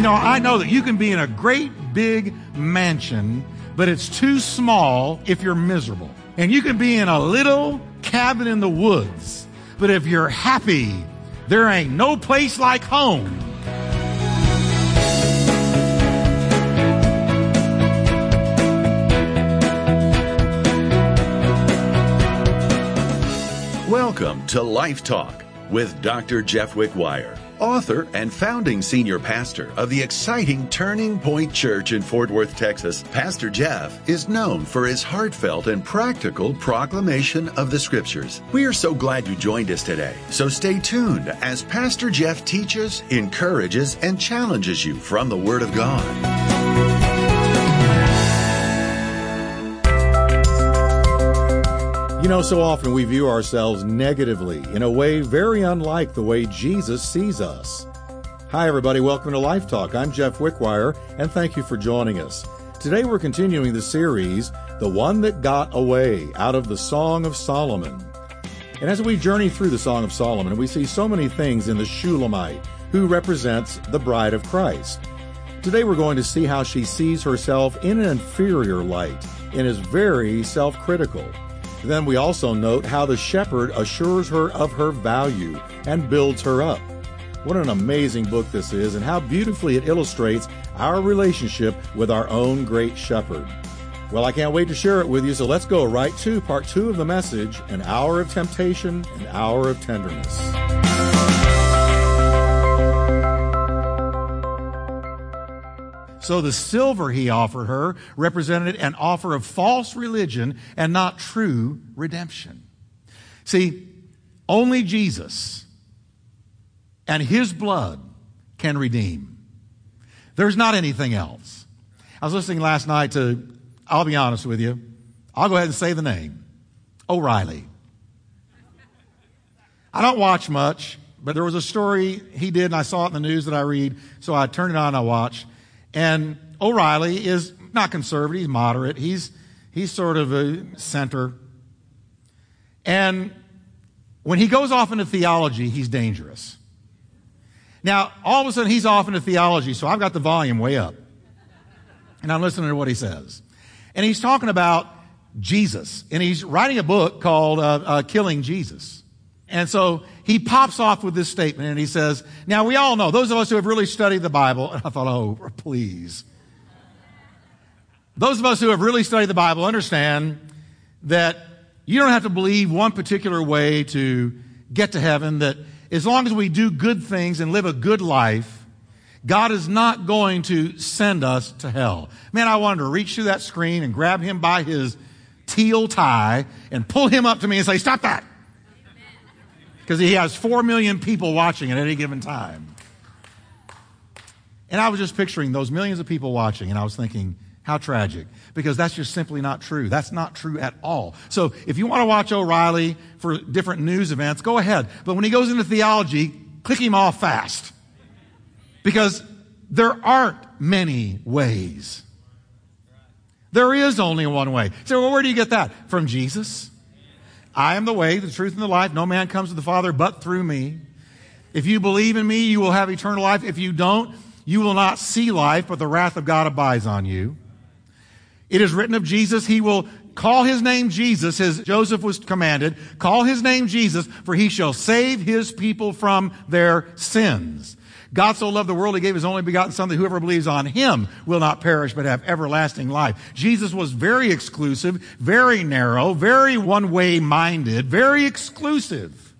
You know, I know that you can be in a great big mansion, but it's too small if you're miserable. And you can be in a little cabin in the woods, but if you're happy, there ain't no place like home. Welcome to Life Talk with Dr. Jeff Wickwire, author and founding senior pastor of the exciting Turning Point Church in Fort Worth, Texas. Pastor Jeff is known for his heartfelt and practical proclamation of the scriptures. We are so glad you joined us today. So stay tuned as Pastor Jeff teaches, encourages, and challenges you from the Word of God. You know, so often we view ourselves negatively in a way very unlike the way Jesus sees us. Hi, everybody. Welcome to Life Talk. I'm Jeff Wickwire, and thank you for joining us. Today we're continuing the series, The One That Got Away, out of the Song of Solomon. And as we journey through the Song of Solomon, we see so many things in the Shulamite, who represents the bride of Christ. Today we're going to see how she sees herself in an inferior light and is very self critical. Then we also note how the shepherd assures her of her value and builds her up. What an amazing book this is, and how beautifully it illustrates our relationship with our own great shepherd. Well, I can't wait to share it with you, so let's go right to part two of the message An Hour of Temptation, An Hour of Tenderness. So the silver he offered her represented an offer of false religion and not true redemption. See, only Jesus and his blood can redeem. There's not anything else. I was listening last night to, I'll be honest with you, I'll go ahead and say the name O'Reilly. I don't watch much, but there was a story he did, and I saw it in the news that I read, so I turned it on and I watched. And O'Reilly is not conservative, he's moderate. He's, he's sort of a center. And when he goes off into theology, he's dangerous. Now, all of a sudden, he's off into theology, so I've got the volume way up. And I'm listening to what he says. And he's talking about Jesus. And he's writing a book called uh, uh, Killing Jesus. And so he pops off with this statement and he says, Now we all know, those of us who have really studied the Bible, and I thought, oh, please. Those of us who have really studied the Bible understand that you don't have to believe one particular way to get to heaven, that as long as we do good things and live a good life, God is not going to send us to hell. Man, I wanted to reach through that screen and grab him by his teal tie and pull him up to me and say, Stop that! Because he has four million people watching at any given time. And I was just picturing those millions of people watching, and I was thinking, how tragic. Because that's just simply not true. That's not true at all. So if you want to watch O'Reilly for different news events, go ahead. But when he goes into theology, click him off fast. Because there aren't many ways. There is only one way. So well, where do you get that? From Jesus. I am the way, the truth, and the life. No man comes to the Father but through me. If you believe in me, you will have eternal life. If you don't, you will not see life, but the wrath of God abides on you. It is written of Jesus, he will call his name Jesus, as Joseph was commanded, call his name Jesus, for he shall save his people from their sins. God so loved the world, he gave his only begotten son that whoever believes on him will not perish but have everlasting life. Jesus was very exclusive, very narrow, very one way minded, very exclusive.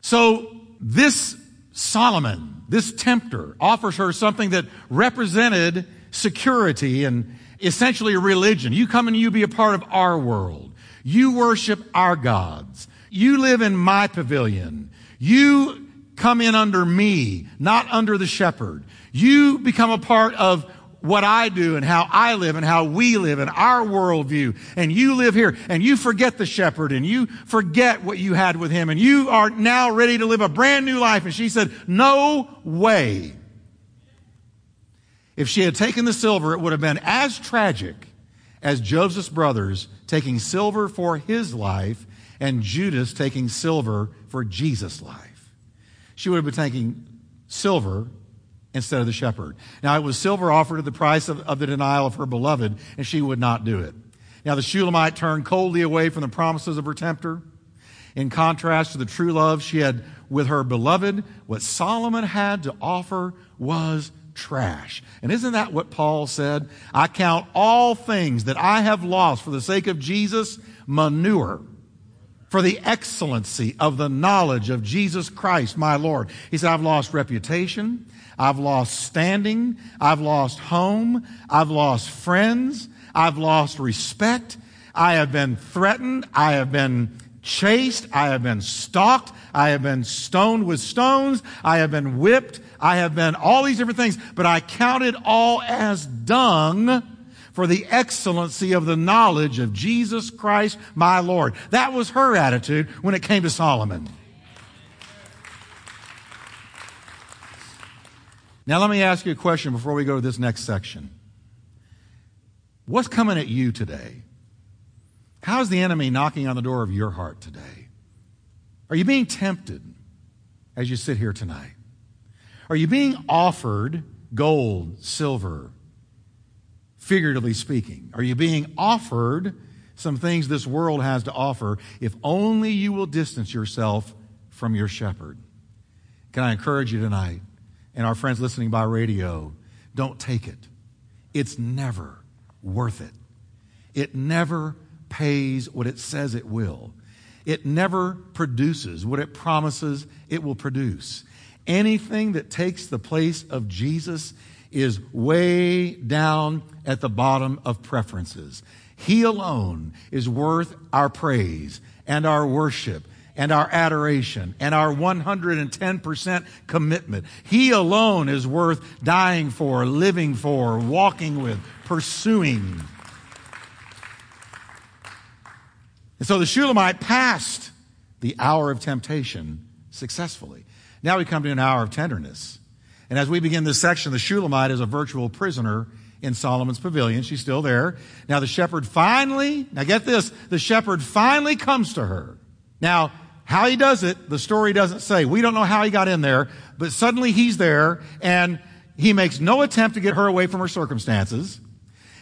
So this Solomon, this tempter, offers her something that represented security and essentially a religion. You come and you be a part of our world. You worship our gods. You live in my pavilion. You come in under me, not under the shepherd. You become a part of what I do and how I live and how we live and our worldview. And you live here and you forget the shepherd and you forget what you had with him and you are now ready to live a brand new life. And she said, no way. If she had taken the silver, it would have been as tragic as Joseph's brothers taking silver for his life and Judas taking silver for Jesus' life. She would have been taking silver instead of the shepherd. Now, it was silver offered at the price of, of the denial of her beloved, and she would not do it. Now, the Shulamite turned coldly away from the promises of her tempter. In contrast to the true love she had with her beloved, what Solomon had to offer was trash. And isn't that what Paul said? I count all things that I have lost for the sake of Jesus manure for the excellency of the knowledge of Jesus Christ, my Lord. He said, I've lost reputation. I've lost standing. I've lost home. I've lost friends. I've lost respect. I have been threatened. I have been chased. I have been stalked. I have been stoned with stones. I have been whipped. I have been all these different things, but I count it all as dung for the excellency of the knowledge of Jesus Christ, my Lord. That was her attitude when it came to Solomon. Now, let me ask you a question before we go to this next section. What's coming at you today? How's the enemy knocking on the door of your heart today? Are you being tempted as you sit here tonight? Are you being offered gold, silver, figuratively speaking? Are you being offered some things this world has to offer if only you will distance yourself from your shepherd? Can I encourage you tonight, and our friends listening by radio, don't take it. It's never worth it. It never pays what it says it will. It never produces what it promises it will produce. Anything that takes the place of Jesus is way down at the bottom of preferences. He alone is worth our praise and our worship and our adoration and our 110% commitment. He alone is worth dying for, living for, walking with, pursuing. And so the Shulamite passed the hour of temptation successfully. Now we come to an hour of tenderness. And as we begin this section, the Shulamite is a virtual prisoner in Solomon's pavilion. She's still there. Now the shepherd finally, now get this, the shepherd finally comes to her. Now, how he does it, the story doesn't say. We don't know how he got in there, but suddenly he's there and he makes no attempt to get her away from her circumstances.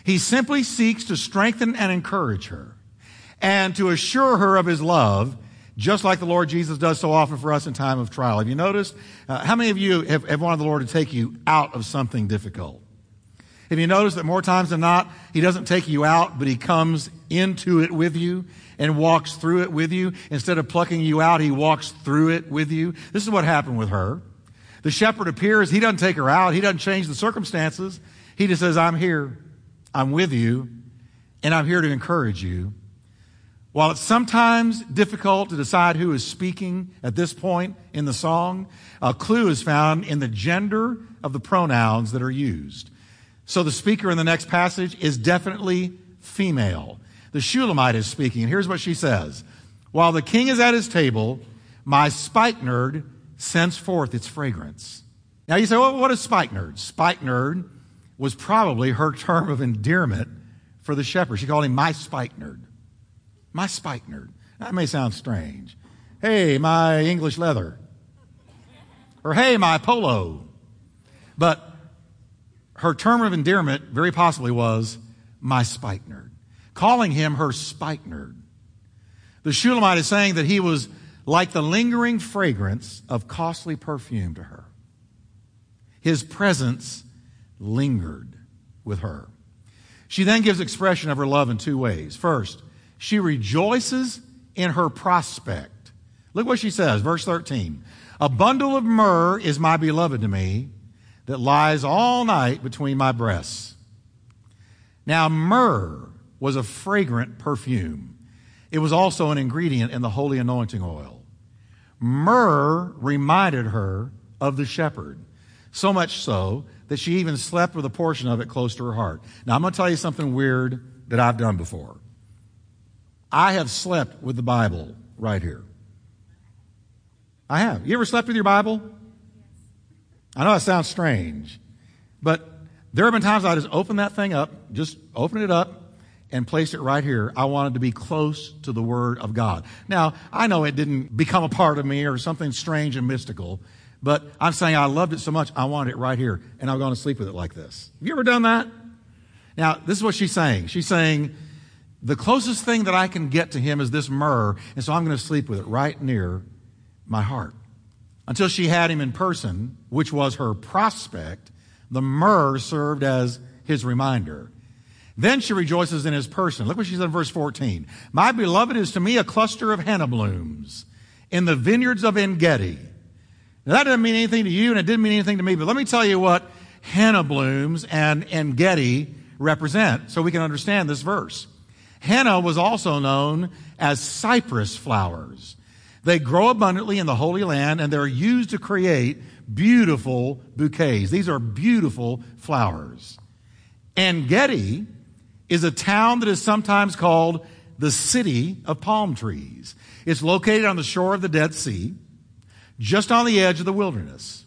He simply seeks to strengthen and encourage her and to assure her of his love, just like the Lord Jesus does so often for us in time of trial. Have you noticed? Uh, how many of you have, have wanted the Lord to take you out of something difficult? Have you noticed that more times than not, He doesn't take you out, but He comes into it with you and walks through it with you? Instead of plucking you out, He walks through it with you. This is what happened with her. The shepherd appears. He doesn't take her out. He doesn't change the circumstances. He just says, I'm here. I'm with you. And I'm here to encourage you. While it's sometimes difficult to decide who is speaking at this point in the song, a clue is found in the gender of the pronouns that are used. So the speaker in the next passage is definitely female. The Shulamite is speaking, and here's what she says. While the king is at his table, my spikenard sends forth its fragrance. Now you say, well, what is spikenard? Spikenard was probably her term of endearment for the shepherd. She called him my spikenard. My spike nerd. That may sound strange. Hey, my English leather. Or hey, my polo. But her term of endearment very possibly was my spike nerd, calling him her spike nerd. The Shulamite is saying that he was like the lingering fragrance of costly perfume to her. His presence lingered with her. She then gives expression of her love in two ways. First, she rejoices in her prospect. Look what she says, verse 13. A bundle of myrrh is my beloved to me that lies all night between my breasts. Now, myrrh was a fragrant perfume. It was also an ingredient in the holy anointing oil. Myrrh reminded her of the shepherd, so much so that she even slept with a portion of it close to her heart. Now, I'm going to tell you something weird that I've done before. I have slept with the Bible right here. I have. You ever slept with your Bible? I know that sounds strange, but there have been times I just open that thing up, just open it up, and placed it right here. I wanted to be close to the Word of God. Now, I know it didn't become a part of me or something strange and mystical, but I'm saying I loved it so much, I wanted it right here, and I'm going to sleep with it like this. Have you ever done that? Now, this is what she's saying. She's saying, the closest thing that I can get to him is this myrrh, and so I'm going to sleep with it right near my heart. Until she had him in person, which was her prospect, the myrrh served as his reminder. Then she rejoices in his person. Look what she said in verse 14. My beloved is to me a cluster of henna blooms in the vineyards of Engedi. Now that doesn't mean anything to you and it didn't mean anything to me, but let me tell you what henna blooms and Engedi represent so we can understand this verse. Henna was also known as cypress flowers. They grow abundantly in the Holy Land and they're used to create beautiful bouquets. These are beautiful flowers. Engedi is a town that is sometimes called the city of palm trees. It's located on the shore of the Dead Sea, just on the edge of the wilderness.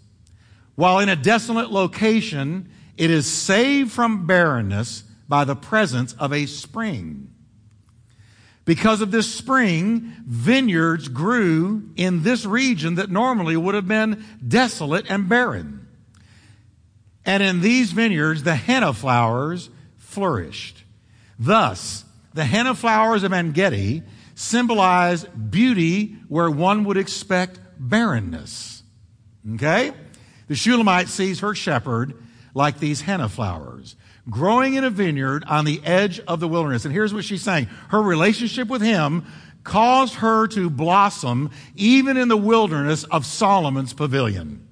While in a desolate location, it is saved from barrenness by the presence of a spring. Because of this spring, vineyards grew in this region that normally would have been desolate and barren. And in these vineyards, the henna flowers flourished. Thus, the henna flowers of Engedi symbolize beauty where one would expect barrenness. Okay? The Shulamite sees her shepherd like these henna flowers growing in a vineyard on the edge of the wilderness. And here's what she's saying. Her relationship with him caused her to blossom even in the wilderness of Solomon's pavilion.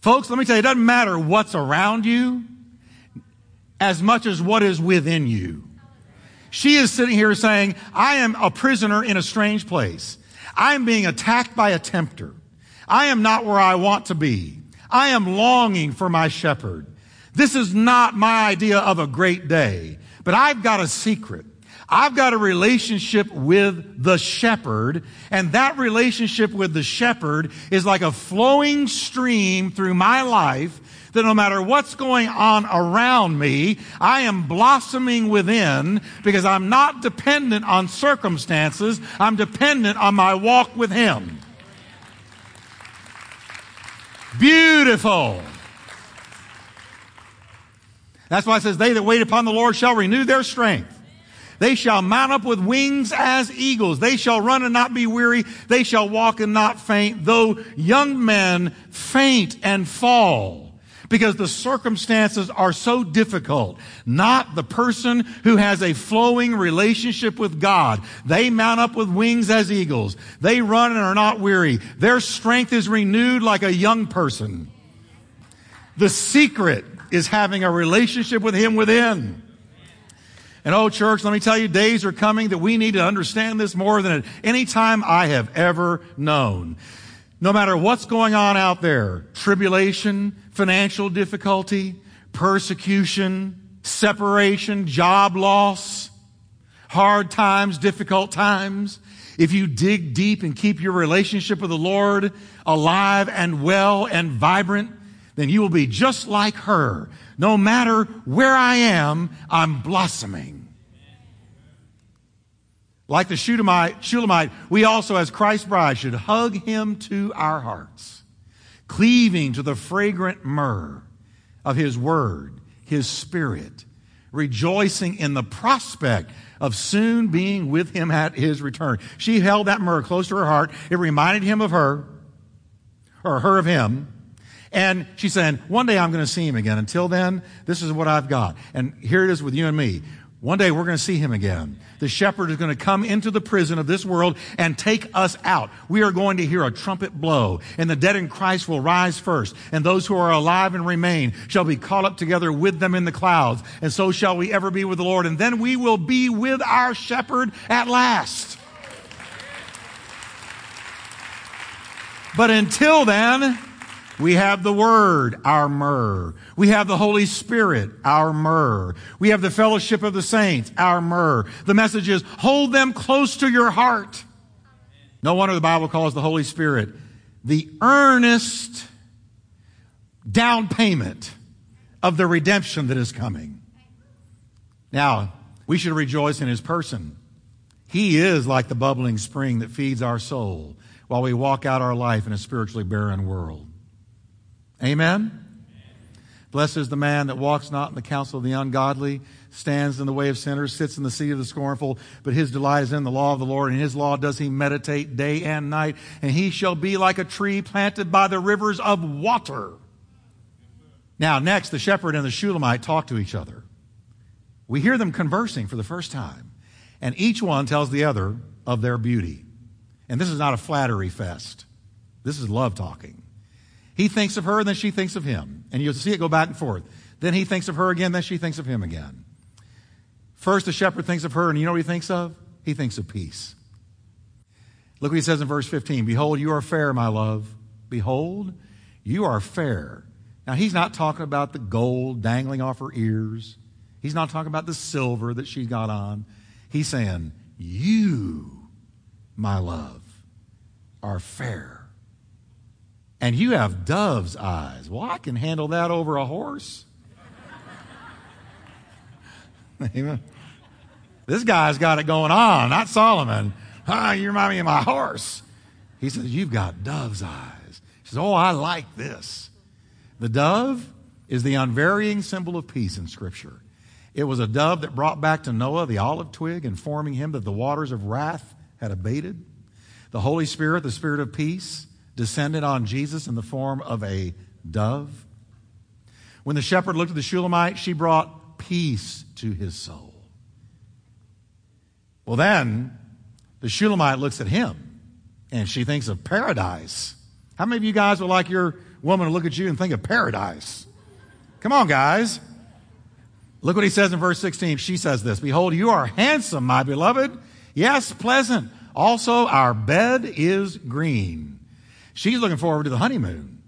Folks, let me tell you, it doesn't matter what's around you as much as what is within you. She is sitting here saying, I am a prisoner in a strange place. I am being attacked by a tempter. I am not where I want to be. I am longing for my shepherd. This is not my idea of a great day, but I've got a secret. I've got a relationship with the shepherd, and that relationship with the shepherd is like a flowing stream through my life that no matter what's going on around me, I am blossoming within because I'm not dependent on circumstances. I'm dependent on my walk with Him. Beautiful. That's why it says, They that wait upon the Lord shall renew their strength. They shall mount up with wings as eagles. They shall run and not be weary. They shall walk and not faint. Though young men faint and fall because the circumstances are so difficult. Not the person who has a flowing relationship with God. They mount up with wings as eagles. They run and are not weary. Their strength is renewed like a young person. The secret is having a relationship with Him within. And oh, church, let me tell you, days are coming that we need to understand this more than at any time I have ever known. No matter what's going on out there, tribulation, financial difficulty, persecution, separation, job loss, hard times, difficult times, if you dig deep and keep your relationship with the Lord alive and well and vibrant, then you will be just like her. No matter where I am, I'm blossoming. Like the Shulamite, we also, as Christ's bride, should hug him to our hearts, cleaving to the fragrant myrrh of his word, his spirit, rejoicing in the prospect of soon being with him at his return. She held that myrrh close to her heart. It reminded him of her, or her of him. And she's saying, one day I'm going to see him again. Until then, this is what I've got. And here it is with you and me. One day we're going to see him again. The shepherd is going to come into the prison of this world and take us out. We are going to hear a trumpet blow and the dead in Christ will rise first and those who are alive and remain shall be caught up together with them in the clouds. And so shall we ever be with the Lord. And then we will be with our shepherd at last. But until then, we have the Word, our myrrh. We have the Holy Spirit, our myrrh. We have the fellowship of the saints, our myrrh. The message is hold them close to your heart. No wonder the Bible calls the Holy Spirit the earnest down payment of the redemption that is coming. Now, we should rejoice in his person. He is like the bubbling spring that feeds our soul while we walk out our life in a spiritually barren world. Amen? Blessed is the man that walks not in the counsel of the ungodly, stands in the way of sinners, sits in the seat of the scornful, but his delight is in the law of the Lord, and his law does he meditate day and night, and he shall be like a tree planted by the rivers of water. Now, next, the shepherd and the Shulamite talk to each other. We hear them conversing for the first time, and each one tells the other of their beauty. And this is not a flattery fest. This is love talking. He thinks of her, and then she thinks of him. And you'll see it go back and forth. Then he thinks of her again, then she thinks of him again. First, the shepherd thinks of her, and you know what he thinks of? He thinks of peace. Look what he says in verse 15 Behold, you are fair, my love. Behold, you are fair. Now, he's not talking about the gold dangling off her ears. He's not talking about the silver that she's got on. He's saying, You, my love, are fair. And you have dove's eyes. Well, I can handle that over a horse. Amen. This guy's got it going on, not Solomon. Ah, you remind me of my horse. He says, You've got dove's eyes. He says, Oh, I like this. The dove is the unvarying symbol of peace in Scripture. It was a dove that brought back to Noah the olive twig, informing him that the waters of wrath had abated. The Holy Spirit, the Spirit of peace, descended on Jesus in the form of a dove. When the shepherd looked at the Shulamite, she brought peace to his soul. Well, then the Shulamite looks at him and she thinks of paradise. How many of you guys would like your woman to look at you and think of paradise? Come on, guys. Look what he says in verse 16. She says this Behold, you are handsome, my beloved. Yes, pleasant. Also, our bed is green. She's looking forward to the honeymoon,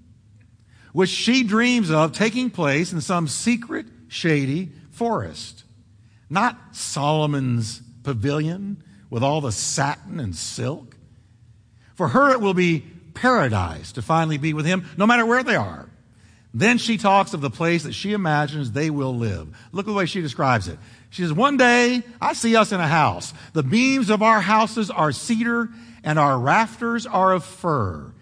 which she dreams of taking place in some secret, shady forest. Not Solomon's pavilion with all the satin and silk. For her, it will be paradise to finally be with him, no matter where they are. Then she talks of the place that she imagines they will live. Look at the way she describes it. She says, One day I see us in a house. The beams of our houses are cedar and our rafters are of fir.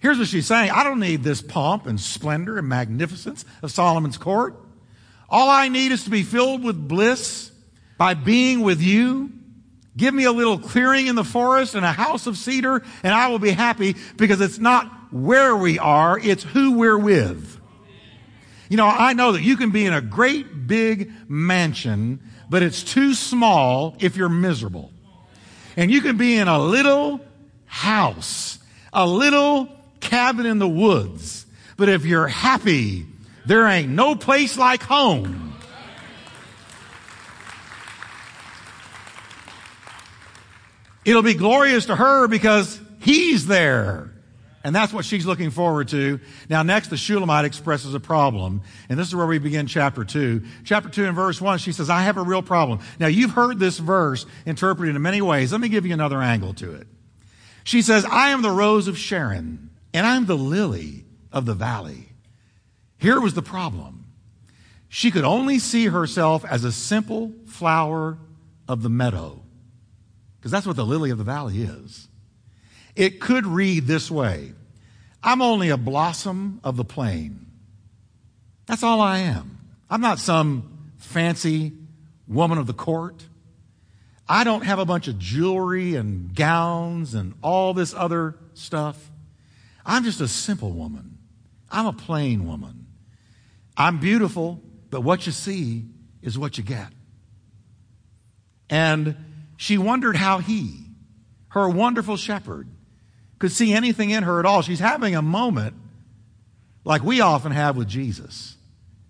Here's what she's saying I don't need this pomp and splendor and magnificence of Solomon's court. All I need is to be filled with bliss by being with you. Give me a little clearing in the forest and a house of cedar, and I will be happy because it's not where we are, it's who we're with. You know, I know that you can be in a great big mansion, but it's too small if you're miserable. And you can be in a little house, a little cabin in the woods, but if you're happy, there ain't no place like home. It'll be glorious to her because he's there. And that's what she's looking forward to. Now, next, the Shulamite expresses a problem. And this is where we begin chapter 2. Chapter 2 and verse 1, she says, I have a real problem. Now, you've heard this verse interpreted in many ways. Let me give you another angle to it. She says, I am the rose of Sharon, and I'm the lily of the valley. Here was the problem. She could only see herself as a simple flower of the meadow. Because that's what the lily of the valley is. It could read this way I'm only a blossom of the plain. That's all I am. I'm not some fancy woman of the court. I don't have a bunch of jewelry and gowns and all this other stuff. I'm just a simple woman. I'm a plain woman. I'm beautiful, but what you see is what you get. And she wondered how he, her wonderful shepherd, could see anything in her at all. She's having a moment like we often have with Jesus.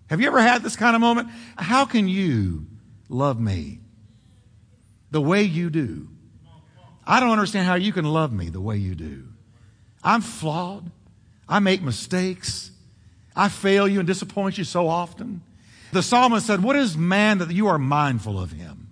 Have you ever had this kind of moment? How can you love me the way you do? I don't understand how you can love me the way you do. I'm flawed. I make mistakes. I fail you and disappoint you so often. The psalmist said, What is man that you are mindful of him?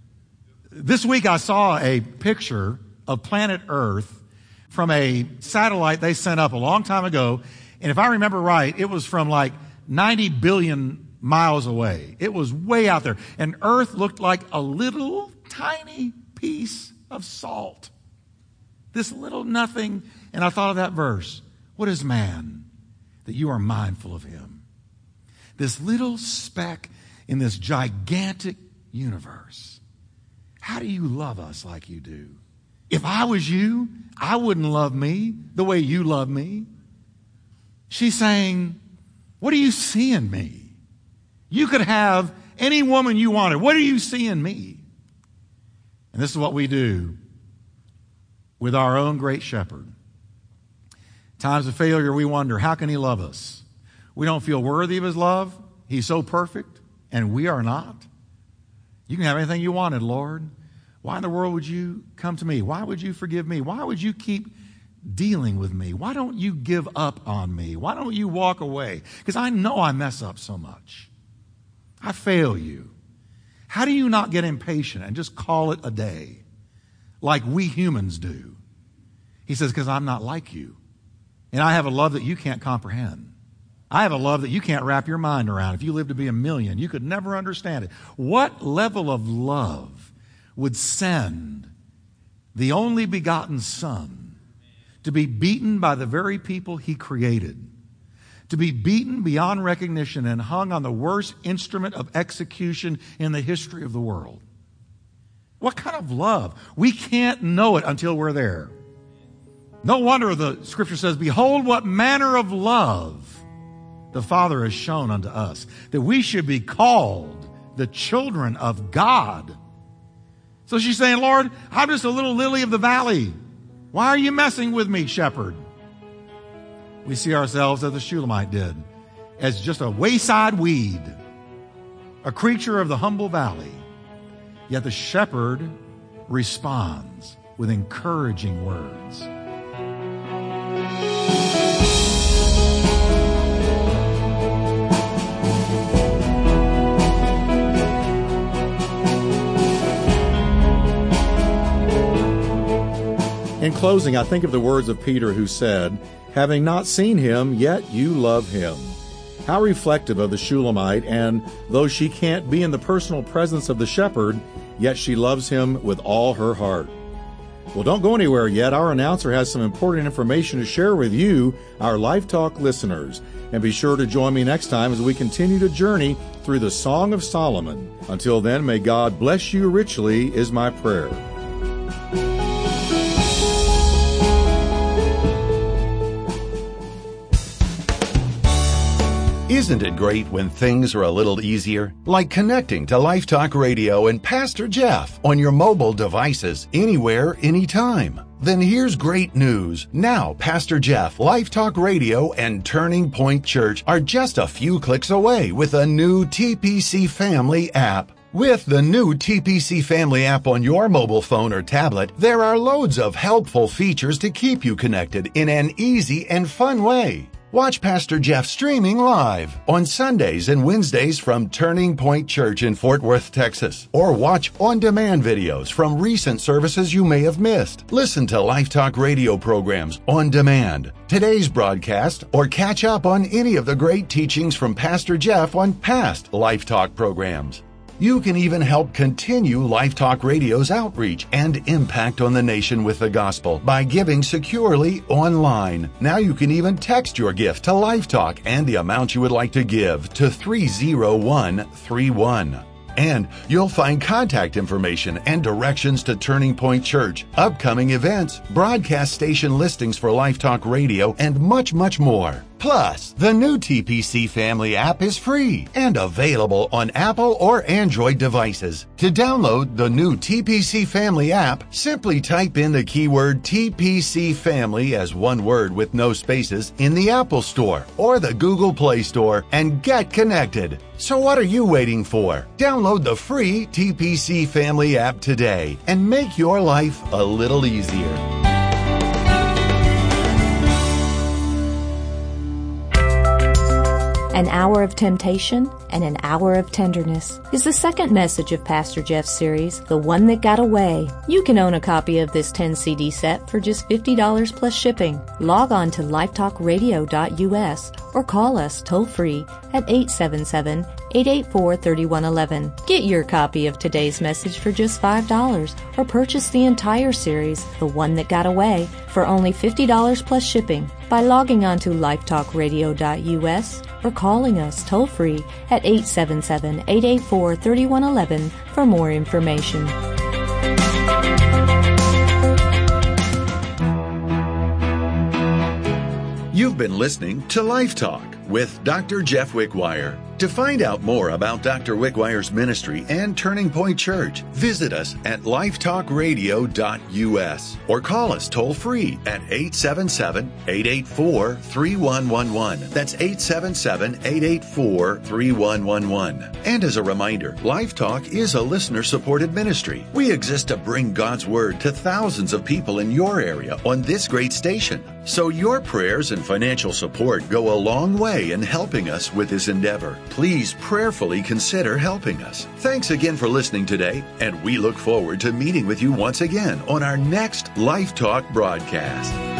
This week I saw a picture of planet Earth from a satellite they sent up a long time ago. And if I remember right, it was from like 90 billion miles away. It was way out there. And earth looked like a little tiny piece of salt. This little nothing. And I thought of that verse. What is man that you are mindful of him? This little speck in this gigantic universe. How do you love us like you do? If I was you, I wouldn't love me the way you love me. She's saying, What do you see in me? You could have any woman you wanted. What do you see in me? And this is what we do with our own great shepherd. Times of failure, we wonder, how can he love us? We don't feel worthy of his love. He's so perfect, and we are not. You can have anything you wanted, Lord. Why in the world would you come to me? Why would you forgive me? Why would you keep dealing with me? Why don't you give up on me? Why don't you walk away? Because I know I mess up so much. I fail you. How do you not get impatient and just call it a day like we humans do? He says, Because I'm not like you. And I have a love that you can't comprehend. I have a love that you can't wrap your mind around. If you lived to be a million, you could never understand it. What level of love would send the only begotten Son to be beaten by the very people he created? to be beaten beyond recognition and hung on the worst instrument of execution in the history of the world. What kind of love? We can't know it until we're there. No wonder the scripture says, Behold, what manner of love the Father has shown unto us, that we should be called the children of God. So she's saying, Lord, I'm just a little lily of the valley. Why are you messing with me, shepherd? we see ourselves as the Shulamite did, as just a wayside weed, a creature of the humble valley. Yet the shepherd responds with encouraging words. Closing, I think of the words of Peter who said, Having not seen him, yet you love him. How reflective of the Shulamite, and though she can't be in the personal presence of the shepherd, yet she loves him with all her heart. Well, don't go anywhere yet. Our announcer has some important information to share with you, our Life Talk listeners. And be sure to join me next time as we continue to journey through the Song of Solomon. Until then, may God bless you richly, is my prayer. Isn't it great when things are a little easier? Like connecting to Life Talk Radio and Pastor Jeff on your mobile devices, anywhere, anytime. Then here's great news. Now, Pastor Jeff, Life Talk Radio, and Turning Point Church are just a few clicks away with a new TPC Family app. With the new TPC Family app on your mobile phone or tablet, there are loads of helpful features to keep you connected in an easy and fun way. Watch Pastor Jeff streaming live on Sundays and Wednesdays from Turning Point Church in Fort Worth, Texas. Or watch on demand videos from recent services you may have missed. Listen to Life Talk radio programs on demand, today's broadcast, or catch up on any of the great teachings from Pastor Jeff on past Life Talk programs. You can even help continue Life Talk Radio's outreach and impact on the nation with the gospel by giving securely online. Now you can even text your gift to Life Talk and the amount you would like to give to 30131. And you'll find contact information and directions to Turning Point Church, upcoming events, broadcast station listings for Life Talk Radio, and much, much more. Plus, the new TPC Family app is free and available on Apple or Android devices. To download the new TPC Family app, simply type in the keyword TPC Family as one word with no spaces in the Apple Store or the Google Play Store and get connected. So what are you waiting for? Download the free TPC Family app today and make your life a little easier. An Hour of Temptation and An Hour of Tenderness is the second message of Pastor Jeff's series, The One That Got Away. You can own a copy of this 10 CD set for just $50 plus shipping. Log on to lifetalkradio.us or call us toll free at 877 884 3111. Get your copy of today's message for just $5 or purchase the entire series, The One That Got Away, for only $50 plus shipping by logging on to lifetalkradio.us or calling us toll free at 877 884 3111 for more information. You've been listening to Life Talk with Dr. Jeff Wickwire. To find out more about Dr. Wickwire's ministry and Turning Point Church, visit us at lifetalkradio.us or call us toll free at 877 884 3111. That's 877 884 3111. And as a reminder, Life Talk is a listener supported ministry. We exist to bring God's Word to thousands of people in your area on this great station. So your prayers and financial support go a long way in helping us with this endeavor please prayerfully consider helping us. Thanks again for listening today, and we look forward to meeting with you once again on our next Life Talk broadcast.